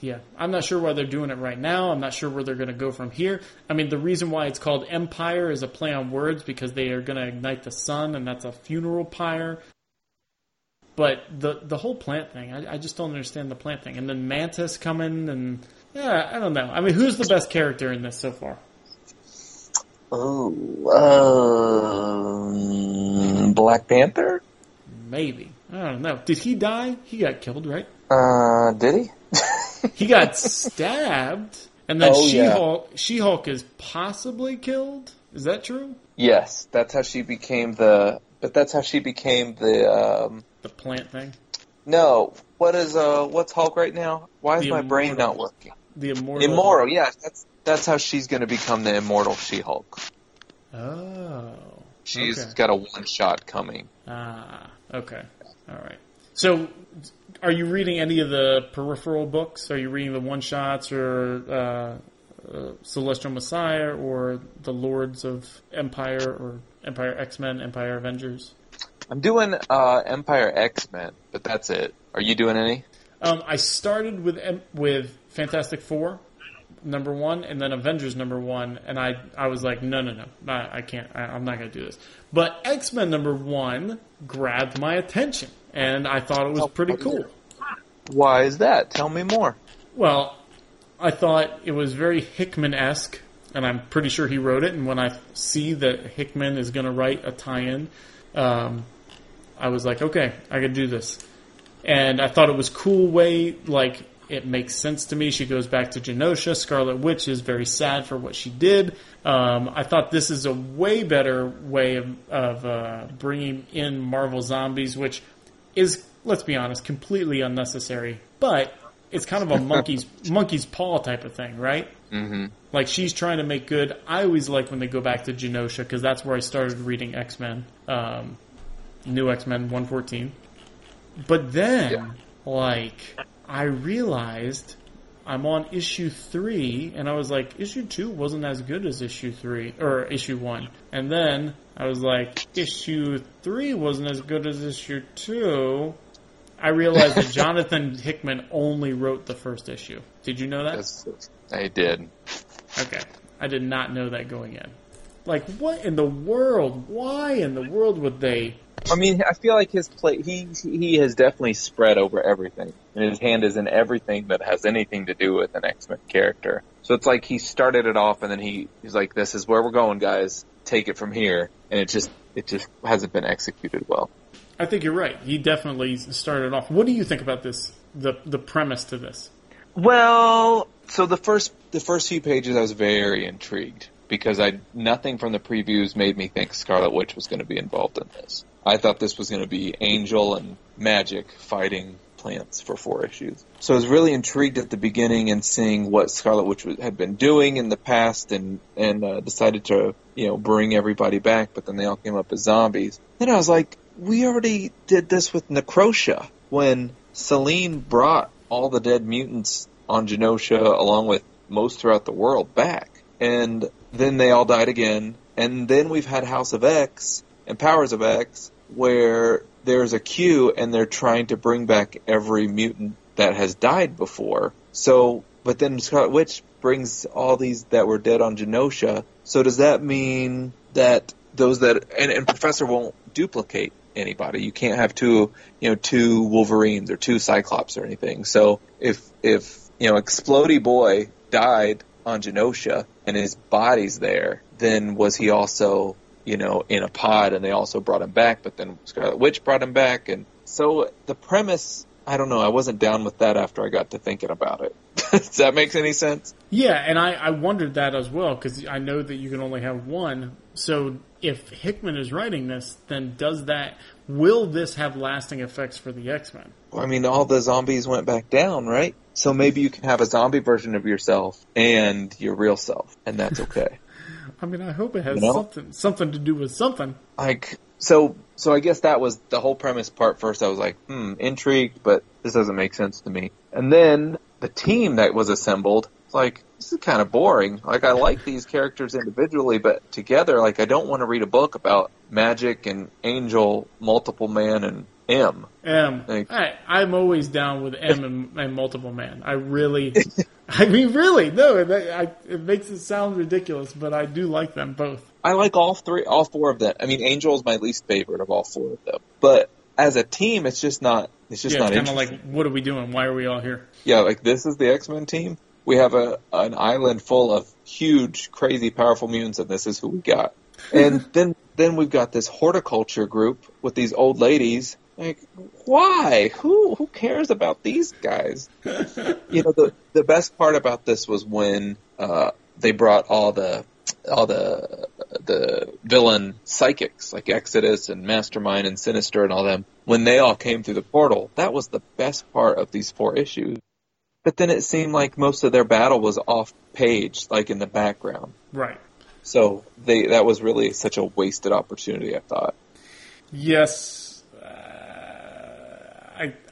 Yeah, I'm not sure why they're doing it right now. I'm not sure where they're going to go from here. I mean, the reason why it's called Empyre is a play on words because they are going to ignite the sun, and that's a funeral pyre. But the the whole plant thing, I, I just don't understand the plant thing. And then Mantis coming, and yeah, I don't know. I mean, who's the best character in this so far? Oh, um, Black Panther? Maybe I don't know. Did he die? He got killed, right? Uh, did he? He got [LAUGHS] stabbed, and then Oh, She yeah. Hulk She Hulk is possibly killed. Is that true? yes, that's how she became the. But that's how she became the. Um, The plant thing, no, what is uh? What's Hulk right now? Why is The my brain not working? The immortal. Immortal, yes, that's that's how she's going to become the immortal She-Hulk. Oh, She's Okay. got a one shot coming. ah, okay, all right. So, are you reading any of the peripheral books? Are you reading the one shots or uh, uh, Celestial Messiah or the Lords of Empyre or Empyre X Men, Empyre Avengers? I'm doing uh Empire X Men, but that's it. Are you doing any? Um, I started with with Fantastic Four number one, and then Avengers number one, and I I was like, no, no, no, I, I can't. I, I'm not going to do this. But X Men number one grabbed my attention, and I thought it was pretty cool. Why is that? Tell me more. Well, I thought it was very Hickman esque, and I'm pretty sure he wrote it. And when I see that Hickman is going to write a tie-in, um, I was like, okay, I could do this. And I thought it was cool way, like it makes sense to me. She goes back to Genosha. Scarlet Witch is very sad for what she did. Um, I thought this is a way better way of, of uh, bringing in Marvel zombies, which is, let's be honest, completely unnecessary. But it's kind of a [LAUGHS] monkey's monkey's paw type of thing, right? Mm-hmm. Like she's trying to make good. I always like when they go back to Genosha because that's where I started reading X Men, um, New X Men one fourteen. But then, Yeah. like, I realized I'm on issue three, and I was like, issue two wasn't as good as issue three or issue one. And then I was like, issue three wasn't as good as issue two. I realized that [LAUGHS] Jonathan Hickman only wrote the first issue. Did you know that? That's, I did. Okay. I did not know that going in. Like, what in the world? Why in the world would they? I mean, I feel like his play, he, he has definitely spread over everything. And his hand is in everything that has anything to do with an X-Men character. So it's like he started it off and then he, he's like, this is where we're going, guys. Take it from here. And it just, it just hasn't been executed well. I think you're right. He definitely started off. What do you think about this? The the premise to this? Well, so the first the first few pages, I was very intrigued because I nothing from the previews made me think Scarlet Witch was going to be involved in this. I thought this was going to be Angel and Magik fighting plants for four issues. So I was really intrigued at the beginning and seeing what Scarlet Witch had been doing in the past, and and uh, decided to you know bring everybody back. But then they all came up as zombies. Then I was like, we already did this with Necrosha when Selene brought all the dead mutants on Genosha along with most throughout the world back, and then they all died again. And then we've had House of X and Powers of X where there's a queue and they're trying to bring back every mutant that has died before. So, but then Scarlet Witch brings all these that were dead on Genosha. So does that mean that those that and, and Professor won't duplicate anybody? You can't have two, you know, two Wolverines or two Cyclops or anything. So if if you know Explody Boy died on Genosha and his body's there, then was he also you know, in a pod, and they also brought him back. But then Scarlet Witch brought him back, and so the premise. I don't know. I wasn't down with that after I got to thinking about it. [LAUGHS] Does that make any sense? Yeah, and I, I wondered that as well because I know that you can only have one. So if Hickman is writing this, then does that will this have lasting effects for the X Men? Well, I mean, all the zombies went back down, right? So maybe you can have a zombie version of yourself and your real self, and that's okay. [LAUGHS] I mean, I hope it has you know? something something to do with something. Like so, so I guess that was the whole premise part. First, I was like, hmm, intrigued, but this doesn't make sense to me. And then the team that was assembled, it's like this is kind of boring. Like I like these characters individually, but together, like I don't want to read a book about Magik and Angel, Multiple Man, and M. M. Like, I, I'm always down with M and, [LAUGHS] and Multiple Man. I really, I mean, really, no, it, I, it makes it sound ridiculous, but I do like them both. I like all three, all four of them. I mean, Angel is my least favorite of all four of them, but as a team, it's just not. It's just yeah, not. Kind of like, what are we doing? Why are we all here? Yeah, like this is the X Men team. We have a an island full of huge, crazy, powerful mutants, and this is who we got. And then then we've got this horticulture group with these old ladies like, why? Who who cares about these guys? [LAUGHS] you know, the the best part about this was when uh, they brought all the all the the villain psychics like Exodus and Mastermind and Sinister and all them when they all came through the portal. That was the best part of these four issues. But then it seemed like most of their battle was off page, like in the background. Right. So they that was really such a wasted opportunity. I thought. Yes,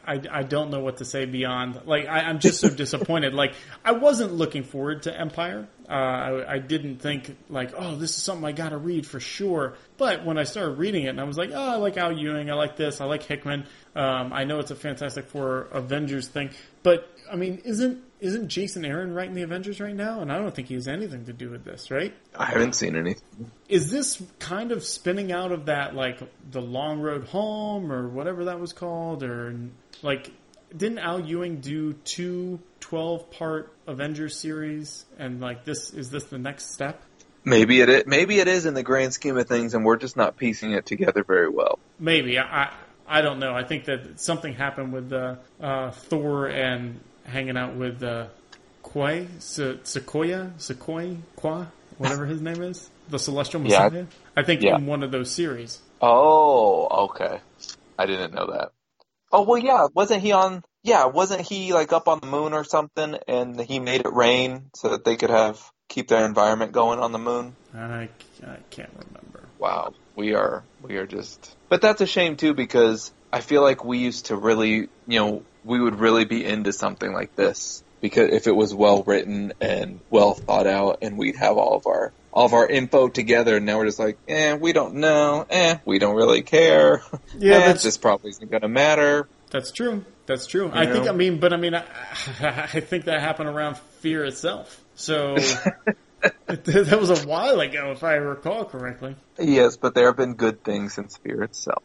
I, I don't know what to say beyond like I, am just so [LAUGHS] disappointed. Like I wasn't looking forward to Empyre. Uh, I, I didn't think like oh this is something I got to read for sure. But when I started reading it and I was like oh I like Al Ewing, I like this, I like Hickman. Um, I know it's a Fantastic Four Avengers thing, but I mean isn't isn't Jason Aaron writing the Avengers right now? And I don't think he has anything to do with this, right? I haven't seen anything. Is this kind of spinning out of that, like the Long Road Home or whatever that was called, or like didn't Al Ewing do two 12 part Avengers series, and like this is this the next step? Maybe it is, maybe it is in the grand scheme of things, and we're just not piecing it together very well. Maybe I I don't know. I think that something happened with uh, uh, Thor and hanging out with uh, Quay, Se- Sequoia, Sequoia, Qua, whatever his name is, the Celestial Messiah. Yeah. I think yeah. in one of those series. Oh, okay. I didn't know that. Oh well, yeah. Wasn't he on? Yeah, wasn't he like up on the moon or something? And he made it rain so that they could have keep their environment going on the moon. I, I can't remember. Wow, we are we are just. But that's a shame too because I feel like we used to really, you know, we would really be into something like this because if it was well written and well thought out, and we'd have all of our all of our info together, and now we're just like, eh, we don't know, eh, we don't really care. [LAUGHS] Yeah, eh, this probably isn't going to matter. That's true. That's true. You I know? think. I mean, but I mean, I, [LAUGHS] I think that happened around Fear itself. So [LAUGHS] that was a while ago, if I recall correctly. Yes, but there have been good things since Fear itself.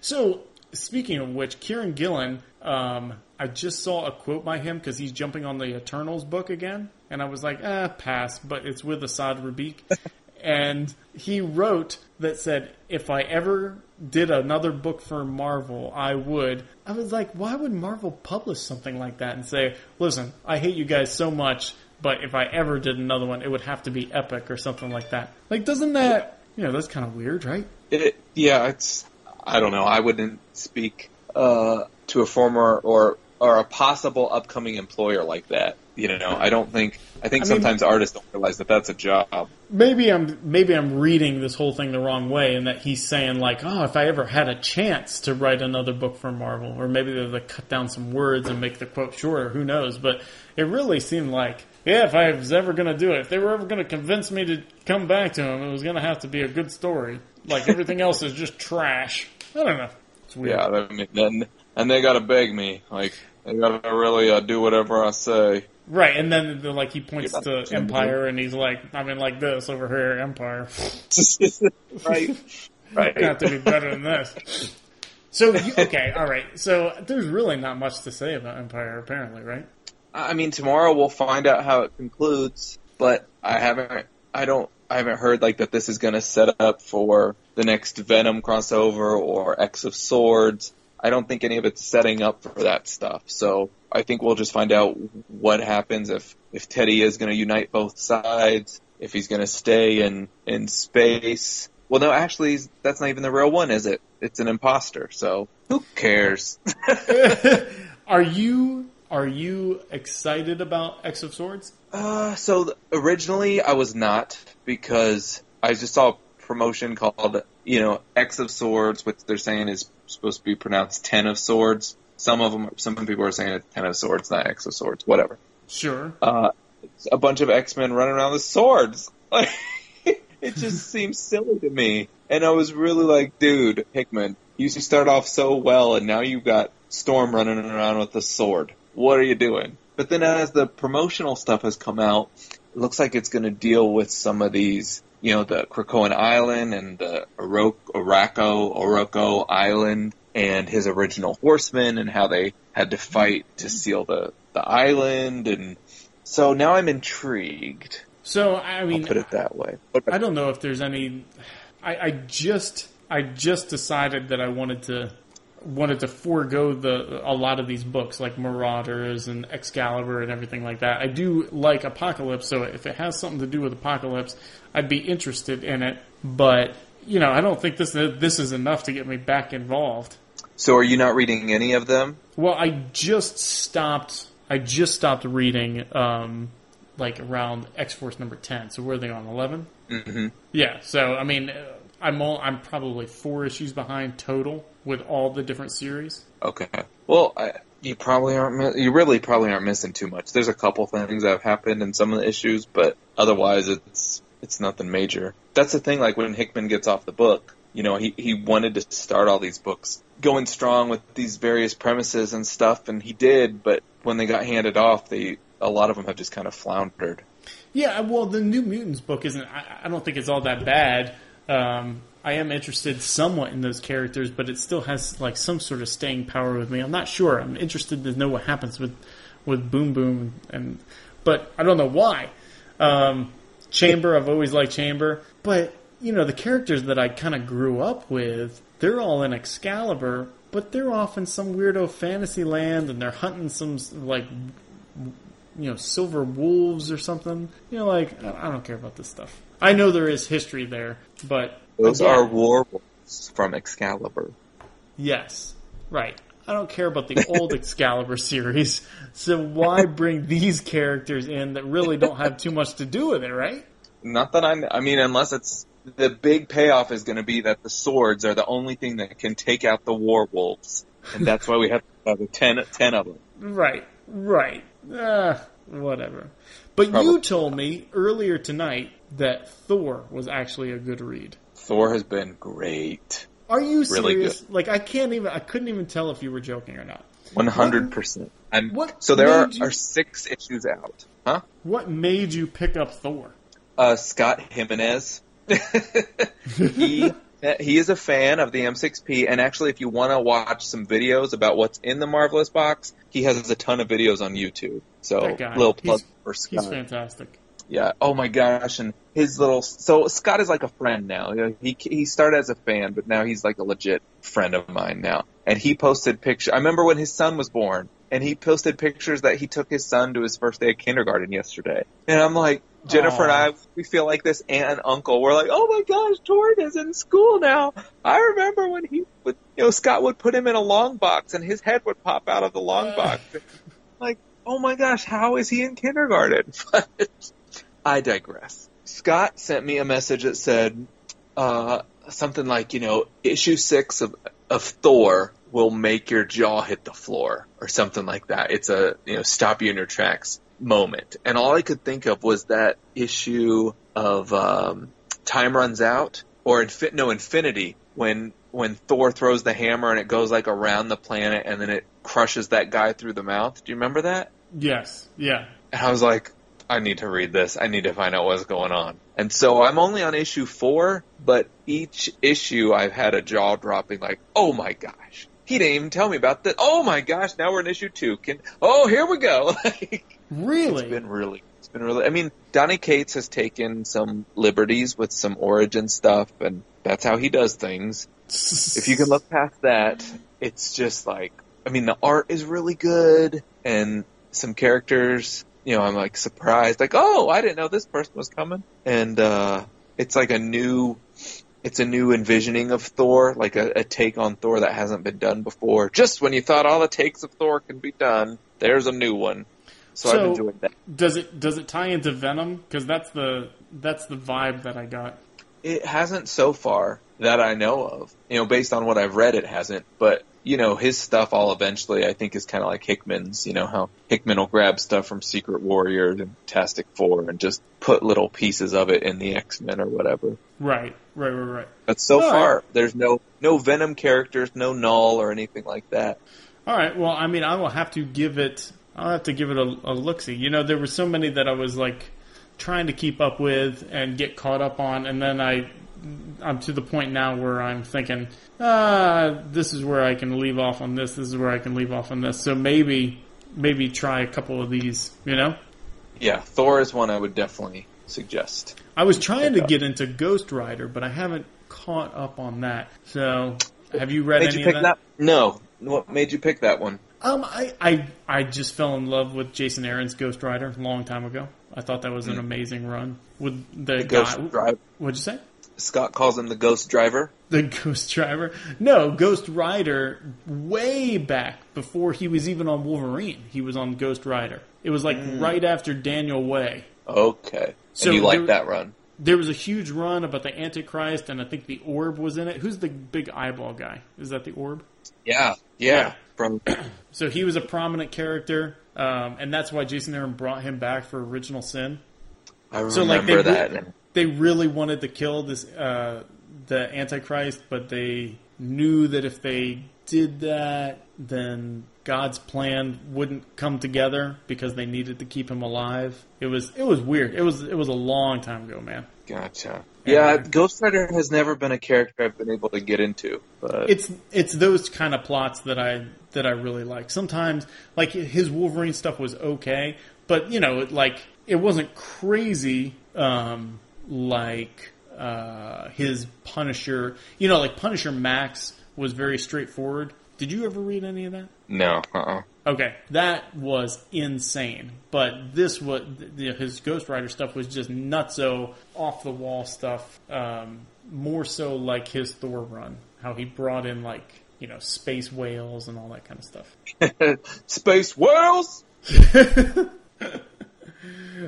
So speaking of which, Kieron Gillen um, I just saw a quote by him because he's jumping on the Eternals book again, and I was like, eh, pass. But it's with Esad Ribić, [LAUGHS] and he wrote that said, if I ever did another book for Marvel, I would. I was like, why would Marvel publish something like that and say, listen, I hate you guys so much, but if I ever did another one, it would have to be epic or something like that. Like, doesn't that, you know, that's kind of weird, right? It, yeah, it's. I don't know. I wouldn't speak uh, to a former or or a possible upcoming employer like that. You know, I don't think. I think I mean- sometimes artists don't realize that that's a job. maybe I'm maybe I'm reading this whole thing the wrong way, and that he's saying like, oh, if I ever had a chance to write another book for Marvel, or maybe they're like cut down some words and make the quote shorter. Who knows? But it really seemed like, yeah, if I was ever going to do it, if they were ever going to convince me to come back to him, it was going to have to be a good story. Like everything else is just trash. I don't know. It's weird. Yeah, I mean, and, and they gotta beg me. Like they gotta really uh, do whatever I say. Right, and then the, like he points You're to Empyre, and he's like, I mean, like this over here, Empyre. [LAUGHS] right. Right. Got to be better than this. So you, okay, all right. So there's really not much to say about Empyre, apparently, right? I mean, tomorrow we'll find out how it concludes, but I haven't, I don't, I haven't heard like that this is going to set up for the next Venom crossover or X of Swords. I don't think any of it's setting up for that stuff. So I think we'll just find out what happens if, if Teddy is going to unite both sides, if he's going to stay in, in space. Well, no, actually, that's not even the real one, is it? It's an imposter. So who cares? [LAUGHS] Are you are you excited about X of Swords? Uh, so originally I was not because I just saw a promotion called, you know, X of Swords, which they're saying is supposed to be pronounced Ten of Swords. Some of them, some people are saying it's Ten of Swords, not X of Swords, whatever. Sure. Uh, it's a bunch of X Men running around with swords. Like, [LAUGHS] it just seems silly to me. And I was really like, dude, Hickman, you used to start off so well, and now you've got Storm running around with a sword. What are you doing? But then as the promotional stuff has come out, it looks like it's going to deal with some of these, you know, the Krakoan Island and the Oro- Orako, Oroko Island and his original horsemen and how they had to fight to seal the, the island. And so now I'm intrigued. So I I'll mean, put it that way. But I don't know if there's any. I, I just I just decided that I wanted to wanted to forego the a lot of these books like Marauders and Excalibur and everything like that. I do like Apocalypse, so if it has something to do with Apocalypse, I'd be interested in it. But you know, I don't think this this is enough to get me back involved. so are you not reading any of them? Well, I just stopped. I just stopped reading, um, like around X Force number ten. So where are they on eleven? hmm Yeah. So I mean, I'm all, I'm probably four issues behind total with all the different series. Okay. Well, I, you probably aren't. You really probably aren't missing too much. There's a couple things that have happened in some of the issues, but otherwise, it's it's nothing major. That's the thing. Like when Hickman gets off the book, you know, he he wanted to start all these books going strong with these various premises and stuff, and he did. But when they got handed off, they a lot of them have just kind of floundered. Yeah. Well, the New Mutants book isn't. I, I don't think it's all that bad. Um, I am interested somewhat in those characters, but it still has like some sort of staying power with me. I'm not sure. I'm interested to know what happens with with Boom Boom, and but I don't know why. Um, Chamber, I've always liked Chamber, but you know the characters that I kind of grew up with, they're all in Excalibur, but they're off in some weirdo fantasy land, and they're hunting some like you know silver wolves or something. You know, like I I don't care about this stuff. I know there is history there, but Those again, are wolves from Excalibur. yes, right. I don't care about the old [LAUGHS] Excalibur series, so why bring these characters in that really don't have too much to do with it, right? Not that I'm. I mean, unless it's the big payoff is going to be that the swords are the only thing that can take out the war wolves, and that's why we have [LAUGHS] have 10, 10 of them. Right, right. Uh, whatever. But you told me earlier tonight that Thor was actually a good read. Thor has been great, Are you Really serious? Like I can't even. I couldn't even tell if you were joking or not. one hundred percent. So there are, you- are six issues out, huh? What made you pick up Thor? Uh, Scott Jimenez, [LAUGHS] he he is a fan of the M6P, and actually, if you want to watch some videos about what's in the Marvelous box, he has a ton of videos on YouTube. So little plug He's- for He's fantastic. Yeah. Oh my gosh. And his little. So Scott is like a friend now. You know, he he started as a fan, but now he's like a legit friend of mine now. And he posted pictures. I remember when his son was born, and he posted pictures that he took his son to his first day of kindergarten yesterday. And I'm like, Jennifer and I, we feel like this aunt and uncle. We're like, oh my gosh, Jordan is in school now. I remember when he would, you know, Scott would put him in a long box and his head would pop out of the long box. like, oh my gosh, how is he in kindergarten? [LAUGHS] But I digress. Scott sent me a message that said, uh, something like, you know, issue six of, of Thor will make your jaw hit the floor or something like that. It's a, you know, stop you in your tracks moment. And all I could think of was that issue of um, Time Runs Out or Infi- no Infinity when when Thor throws the hammer and it goes like around the planet and then it crushes that guy through the mouth. Do you remember that? Yes. Yeah. And I was like, I need to read this. I need to find out what's going on. And so I'm only on issue four, but each issue I've had a jaw dropping like, oh my gosh. He didn't even tell me about that. Oh my gosh, now we're in issue two. Can oh here we go. [LAUGHS] Really? It's been really, it's been really. I mean, Donny Cates has taken some liberties with some origin stuff, and that's how he does things. [LAUGHS] If you can look past that, it's just like, I mean, the art is really good, and some characters, you know, I'm like surprised, like, oh, I didn't know this person was coming, and uh, it's like a new. It's a new envisioning of Thor, like a, a take on Thor that hasn't been done before. Just when you thought all the takes of Thor can be done, there's a new one. So, I've So- enjoyed that. Does it does it tie into Venom? Because that's the that's the vibe that I got. It hasn't so far that I know of. You know, based on what I've read, it hasn't. But you know, his stuff all eventually, I think, is kind of like Hickman's. You know how Hickman will grab stuff from Secret Warrior and Fantastic Four and just put little pieces of it in the X Men or whatever. Right. Right. Right. Right. But so All far, right. there's no no Venom characters, no Knull or anything like that. All right. Well, I mean, I will have to give it. I'll have to give it a, a look. See, you know, there were so many that I was like trying to keep up with and get caught up on, and then I, I'm to the point now where I'm thinking, ah, this is where I can leave off on this. This is where I can leave off on this. So maybe, maybe try a couple of these. You know, Yeah, Thor is one I would definitely suggest. I was trying to get into Ghost Rider, but I haven't caught up on that. So, have you read Made any you pick of that? No. What made you pick that one? Um, I, I I just fell in love with Jason Aaron's Ghost Rider a long time ago. I thought that was an amazing run with the, Hmm. The guy. Ghost Driver. What'd you say? Scott calls him the Ghost Driver. The Ghost Driver? No, Ghost Rider. Way back before he was even on Wolverine, he was on Ghost Rider. It was like Hmm. right after Daniel Way. Okay. So and you like that run? There was a huge run about the Antichrist, and I think the Orb was in it. Who's the big eyeball guy? Is that the Orb? Yeah. Yeah. From [CLEARS THROAT] So he was a prominent character, um, and that's why Jason Aaron brought him back for Original Sin. I remember So like they that. They really wanted to kill this uh, the Antichrist, but they knew that if they did that, then God's plan wouldn't come together because they needed to keep him alive. It was it was weird. It was it was a long time ago, man. Gotcha. Yeah, Ghost Rider has never been a character I've been able to get into, but It's it's those kind of plots that I that I really like. Sometimes like his Wolverine stuff was okay, but you know, it, like it wasn't crazy um, like uh, his Punisher. You know, like Punisher Max was very straightforward. Did you ever read any of that? no. Uh-uh. Okay, that was insane. But this was the, his Ghost Rider stuff was just nutso, off the wall stuff. Um, more so like his Thor run, how he brought in like you know space whales and all that kind of stuff. [LAUGHS] Space Whales. [LAUGHS]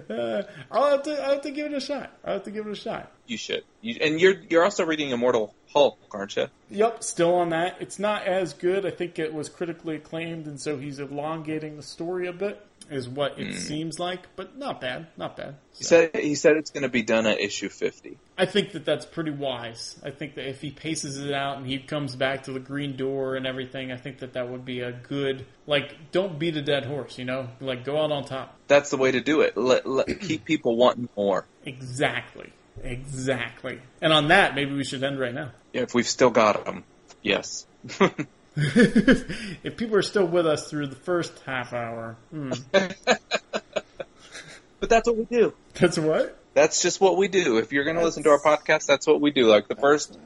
Uh, [LAUGHS] I'll have to I'll have to give it a shot. I'll have to give it a shot. You should. You, and you're you're also reading Immortal Hulk, aren't you? Yep, still on that. It's not as good. I think it was critically acclaimed, and so he's elongating the story a bit, is what it hmm. seems like. But not bad, not bad. He said he said it's going to be done at issue fifty. I think that that's pretty wise. I think that if he paces it out and he comes back to the green door and everything, I think that that would be a good like. Don't beat a dead horse, you know. Like go out on top. That's the way to do it. Let, let [CLEARS THROAT] keep people wanting more. Exactly, exactly. And on that, maybe we should end right now. Yeah, if we've still got them, yes. [LAUGHS] if people are still with us through the first half hour, hmm. [LAUGHS] But that's what we do. that's what. that's just what we do. If you're going to listen to our podcast, that's what we do. Like the first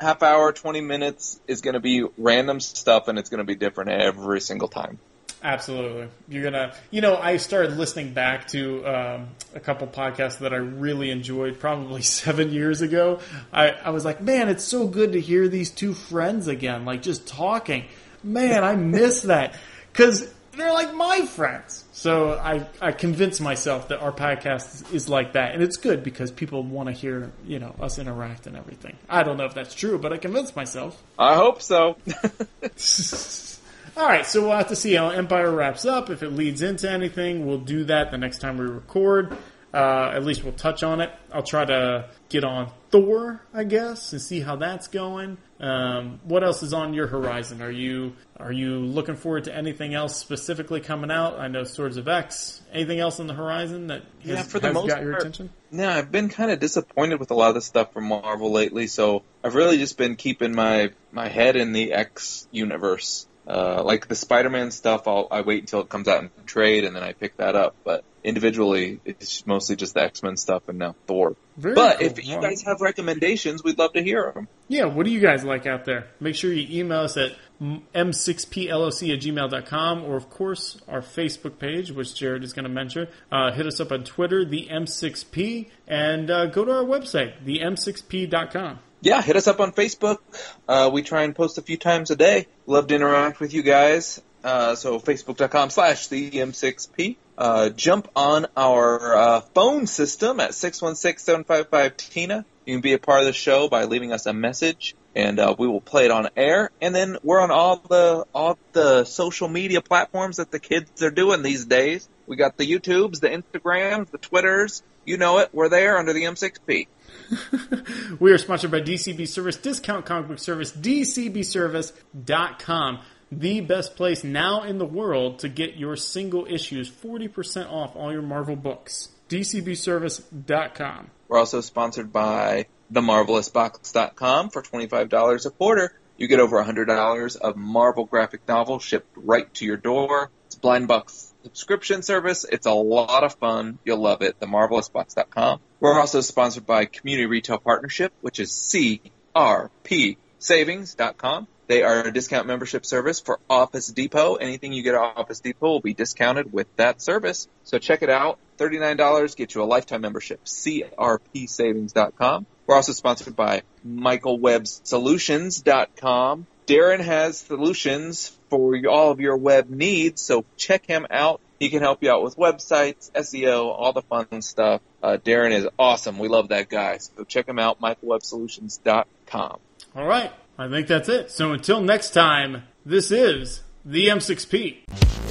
half hour, 20 minutes is going to be random stuff and it's going to be different every single time. Absolutely. You're gonna, you know, I started listening back to um, a couple podcasts that I really enjoyed probably [LAUGHS] seven years ago. I, I was like, man, it's so good to hear these two friends again, like just talking. Man, I miss [LAUGHS] that because they're like my friends. So I, I convinced myself that our podcast is like that, and it's good because people want to hear, you know, us interact and everything. I don't know if that's true, but I convinced myself. I hope so. [LAUGHS] All right, so we'll have to see how Empyre wraps up. If it leads into anything, we'll do that the next time we record. Uh, at least we'll touch on it. I'll try to get on Thor, I guess, and see how that's going. Um, what else is on your horizon? Are you are you looking forward to anything else specifically coming out? I know Swords of X. Anything else on the horizon that has, Yeah, for the most got your part. attention? No, I've been kind of disappointed with a lot of the stuff from Marvel lately, so I've really just been keeping my my head in the X universe. Uh, like the Spider-Man stuff, I'll I wait until it comes out in trade and then I pick that up. But individually, it's mostly just the X-Men stuff and now Thor. Very but cool. if you guys have recommendations, we'd love to hear them. Yeah, what do you guys like out there? Make sure you email us at m6ploc at gmail.com or, of course, our Facebook page, which Jared is going to mention. Uh, hit us up on Twitter, the M6P, and uh, go to our website, the m6p.com. Yeah, hit us up on Facebook. Uh, we try and post a few times a day. Love to interact with you guys. Uh, so facebook.com slash the M6P. Uh, jump on our uh, phone system at 616-755-TINA. You can be a part of the show by leaving us a message, and uh, we will play it on air. And then we're on all the all the social media platforms that the kids are doing these days. We got the YouTubes, the Instagrams, the Twitters. You know it. We're there under the M6P. We are sponsored by DCB Service, Discount Comic Book Service, DCBService.com. The best place now in the world to get your single issues 40% off all your Marvel books. DCBService.com. We're also sponsored by themarvelousbox.com for $25 a quarter. You get over $100 of Marvel graphic novels shipped right to your door. It's blind box subscription service. It's a lot of fun. You'll love it. Themarvelousbox.com. We're also sponsored by Community Retail Partnership, which is CRPSavings.com. They are a discount membership service for Office Depot. Anything you get at Office Depot will be discounted with that service. So check it out. $39 get you a lifetime membership. CRPSavings.com. We're also sponsored by MichaelWebSolutions.com. Darren has solutions for all of your web needs, so check him out. He can help you out with websites, SEO, all the fun stuff. Uh, Darren is awesome. We love that guy. So check him out, MichaelWebSolutions.com. All right. I think that's it. So until next time, this is the M6P.